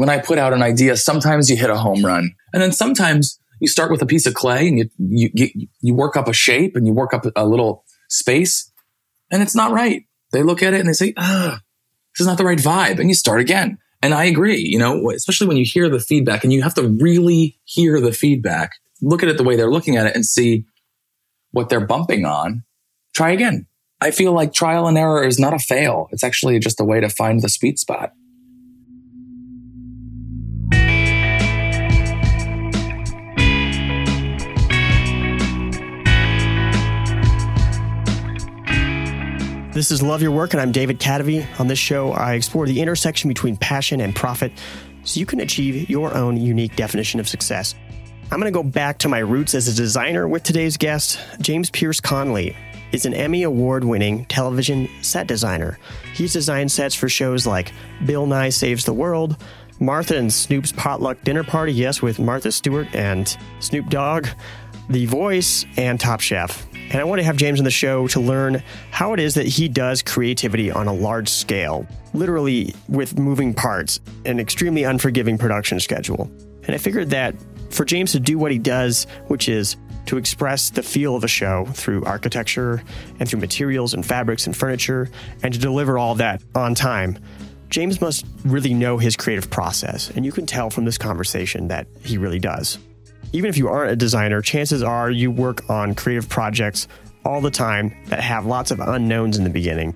when I put out an idea, sometimes you hit a home run. And then sometimes you start with a piece of clay and you, you, you, work up a shape and you work up a little space and it's not right. They look at it and they say, ah, this is not the right vibe. And you start again. And I agree, you know, especially when you hear the feedback and you have to really hear the feedback, look at it the way they're looking at it and see what they're bumping on. Try again. I feel like trial and error is not a fail. It's actually just a way to find the sweet spot. This is Love Your Work, and I'm David Kadavy. On this show, I explore the intersection between passion and profit so you can achieve your own unique definition of success. I'm going to go back to my roots as a designer with today's guest, James Pearse Connelly. Is an Emmy Award winning television set designer. He's designed sets for shows like Bill Nye Saves the World, Martha and Snoop's Potluck Dinner Party, yes, with Martha Stewart and Snoop Dogg, The Voice, and Top Chef. And I want to have James on the show to learn how it is that he does creativity on a large scale, literally with moving parts, an extremely unforgiving production schedule. And I figured that for James to do what he does, which is to express the feel of a show through architecture and through materials and fabrics and furniture, and to deliver all that on time, James must really know his creative process. And you can tell from this conversation that he really does even if you aren't a designer, chances are you work on creative projects all the time that have lots of unknowns in the beginning.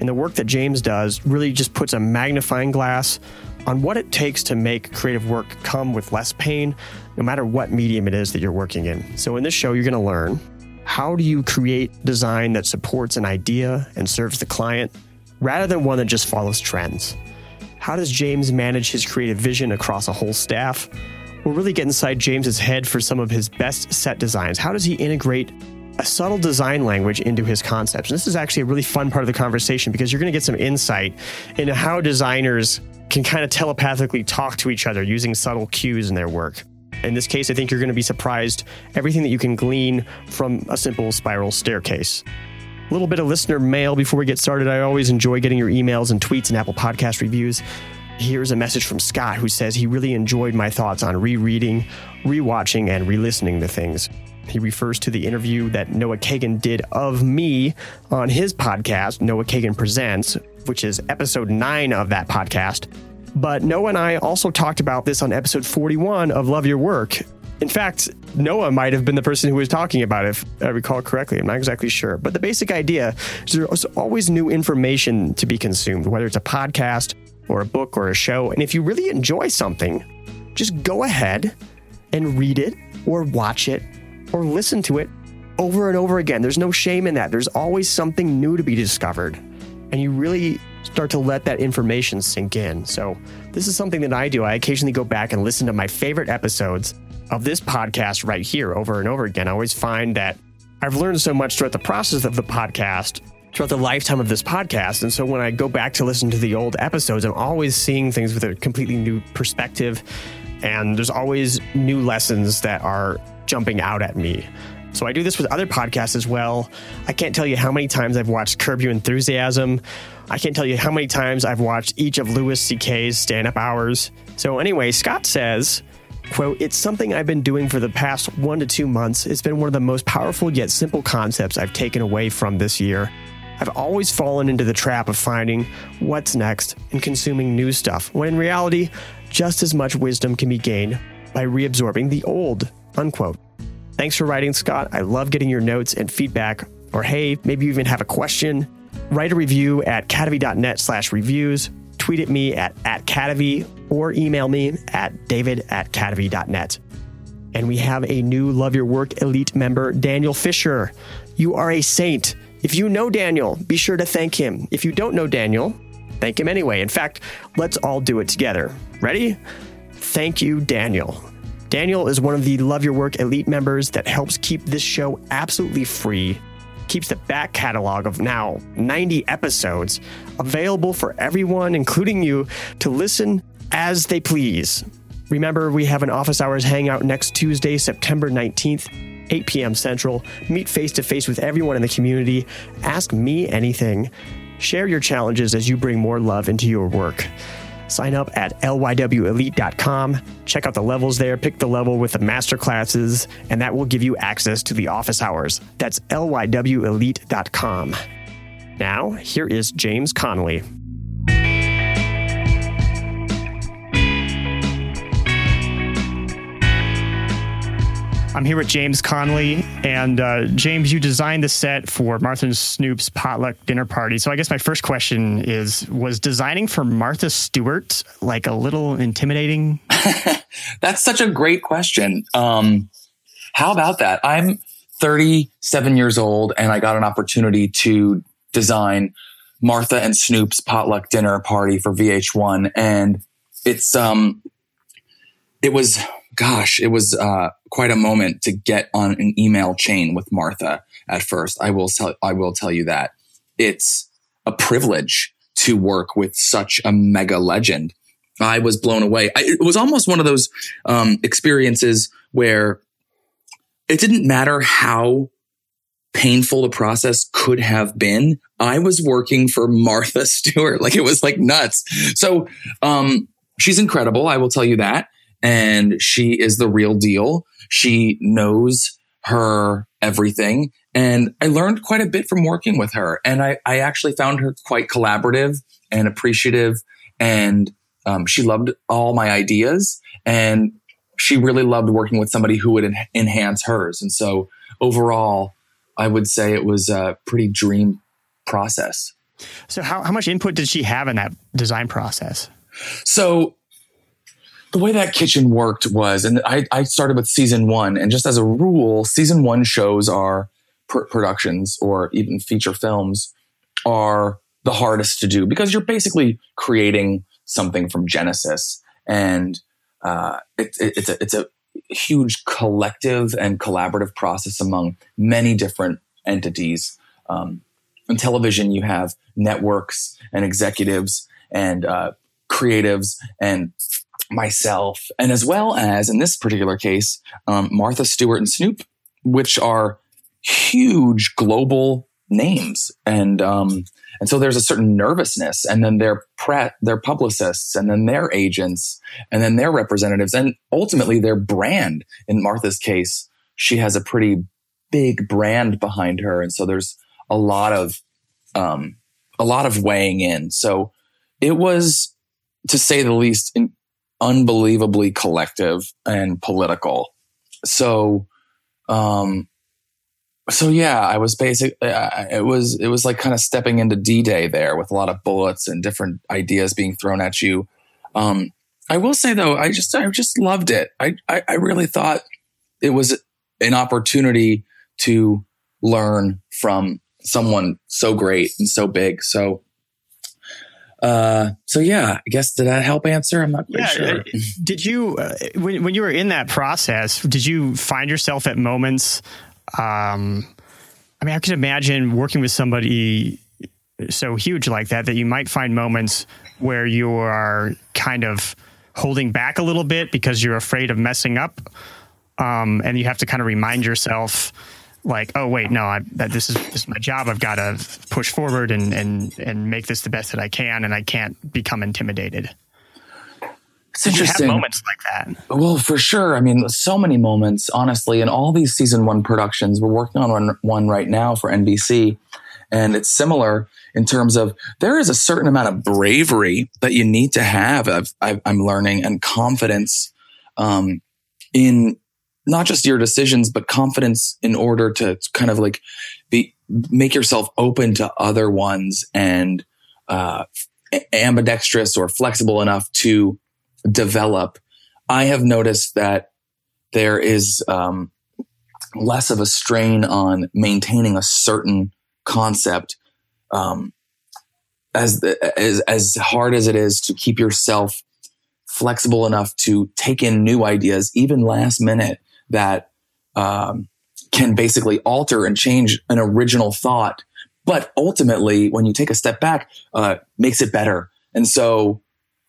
And the work that James does really just puts a magnifying glass on what it takes to make creative work come with less pain, no matter what medium it is that you're working in. So, in this show, you're going to learn how do you create design that supports an idea and serves the client rather than one that just follows trends? How does James manage his creative vision across a whole staff? We'll really get inside James's head for some of his best set designs. How does he integrate a subtle design language into his concepts? And this is actually a really fun part of the conversation because you're going to get some insight into how designers can kind of telepathically talk to each other using subtle cues in their work. In this case, I think you're going to be surprised everything that you can glean from a simple spiral staircase. A little bit of listener mail before we get started. I always enjoy getting your emails and tweets and Apple Podcast reviews. Here's a message from Scott who says he really enjoyed my thoughts on rereading, rewatching, and re listening to things. He refers to the interview that Noah Kagan did of me on his podcast, Noah Kagan Presents, which is episode nine of that podcast. But Noah and I also talked about this on episode 41 of Love Your Work. In fact, Noah might have been the person who was talking about it, if I recall correctly. I'm not exactly sure. But the basic idea is there's always new information to be consumed, whether it's a podcast or a book or a show. And if you really enjoy something, just go ahead and read it or watch it or listen to it over and over again. There's no shame in that. There's always something new to be discovered. And you really start to let that information sink in. So, this is something that I do. I occasionally go back and listen to my favorite episodes of this podcast right here over and over again. I always find that I've learned so much throughout the process of the podcast throughout the lifetime of this podcast. And so when I go back to listen to the old episodes, I'm always seeing things with a completely new perspective. And there's always new lessons that are jumping out at me. So I do this with other podcasts as well. I can't tell you how many times I've watched Curb Your Enthusiasm. I can't tell you how many times I've watched each of Louis C.K.'s stand up hours. So, anyway, Scott says, quote, It's something I've been doing for the past one to two months. It's been one of the most powerful yet simple concepts I've taken away from this year. I've always fallen into the trap of finding what's next and consuming new stuff, when in reality, just as much wisdom can be gained by reabsorbing the old. Unquote. Thanks for writing, Scott. I love getting your notes and feedback. Or hey, maybe you even have a question. Write a review at kadavy.net slash reviews. Tweet at me at, at Kadavy or email me at david at kadavy.net. And we have a new Love Your Work Elite member, Daniel Fisher. You are a saint. If you know Daniel, be sure to thank him. If you don't know Daniel, thank him anyway. In fact, let's all do it together. Ready? Thank you, Daniel. Daniel is one of the Love Your Work Elite members that helps keep this show absolutely free, keeps the back catalog of now 90 episodes available for everyone, including you, to listen as they please. Remember, we have an office hours hangout next Tuesday, September 19th 8 p.m. Central. Meet face to face with everyone in the community. Ask me anything. Share your challenges as you bring more love into your work. Sign up at lywelite.com. Check out the levels there, pick the level with the master classes, and that will give you access to the office hours. That's lywelite.com. Now, here is James Connelly. I'm here with James Connelly, and uh, James, you designed the set for Martha and Snoop's potluck dinner party. So I guess my first question is: Was designing for Martha Stewart like a little intimidating? That's such a great question. Um, how about that? I'm 37 years old, and I got an opportunity to design Martha and Snoop's potluck dinner party for VH1, and it's um, it was gosh, it was uh, quite a moment to get on an email chain with Martha at first. I will tell, I will tell you that it's a privilege to work with such a mega legend. I was blown away. I, it was almost one of those um, experiences where it didn't matter how painful the process could have been. I was working for Martha Stewart. Like it was like nuts. So, um, she's incredible. I will tell you that and she is the real deal. She knows her everything. And I learned quite a bit from working with her. And I, I actually found her quite collaborative and appreciative. And um, she loved all my ideas. And she really loved working with somebody who would en- enhance hers. And so overall, I would say it was a pretty dream process. So, how, how much input did she have in that design process? So, the way that kitchen worked was, and I, I started with season one, and just as a rule, season one shows are pr- productions or even feature films are the hardest to do because you're basically creating something from Genesis, and uh, it, it, it's a it's a huge collective and collaborative process among many different entities. Um, in television, you have networks and executives and uh, creatives and myself, and as well as in this particular case, um, Martha Stewart and Snoop, which are huge global names, and um, and so there's a certain nervousness, and then their pre- their publicists, and then their agents, and then their representatives, and ultimately their brand. In Martha's case, she has a pretty big brand behind her, and so there's a lot of um, a lot of weighing in. So it was, to say the least, in, unbelievably collective and political. So, um, so yeah, I was basic. it was it was like kind of stepping into D Day there with a lot of bullets and different ideas being thrown at you. Um, I will say though, I just I just loved it. I, I I really thought it was an opportunity to learn from someone so great and so big. So uh, so yeah, I guess did that help answer? I'm not quite yeah, sure. Did you, uh, when, when you were in that process, did you find yourself at moments? Um, I mean, I could imagine working with somebody so huge like that that you might find moments where you are kind of holding back a little bit because you're afraid of messing up, um, and you have to kind of remind yourself like, oh wait, no, I, that this is this is my job. I've got to push forward and and and make this the best that I can, and I can't become intimidated. It's interesting. moments like that. Well, for sure. I mean, so many moments, honestly, in all these season one productions. We're working on one, one right now for NBC, and it's similar in terms of there is a certain amount of bravery that you need to have. i am learning and confidence um, in not just your decisions, but confidence in order to kind of like be, make yourself open to other ones and, uh, ambidextrous or flexible enough to develop. I have noticed that there is, um, less of a strain on maintaining a certain concept, um, as, as, as hard as it is to keep yourself flexible enough to take in new ideas, even last minute that um, can basically alter and change an original thought. But ultimately, when you take a step back, uh, makes it better. And so,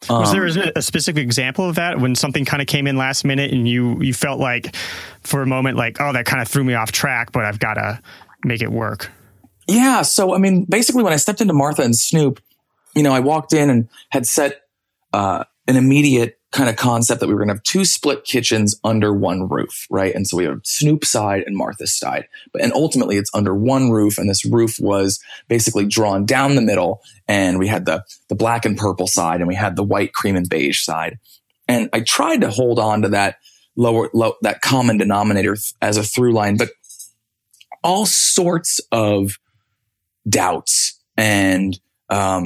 um, was there a specific example of that when something kind of came in last minute and you you felt like for a moment like oh that kind of threw me off track, but I've got to make it work. Yeah. So I mean, basically, when I stepped into Martha and Snoop, you know, I walked in and had set uh, an immediate kind of concept that we were going to have two split kitchens under one roof, right? And so we have Snoop's side and Martha's side, but and ultimately it's under one roof, and this roof was basically drawn down the middle, and we had the the black and purple side, and we had the white cream and beige side, and I tried to hold on to that lower low, that common denominator as a through line, but all sorts of doubts and um,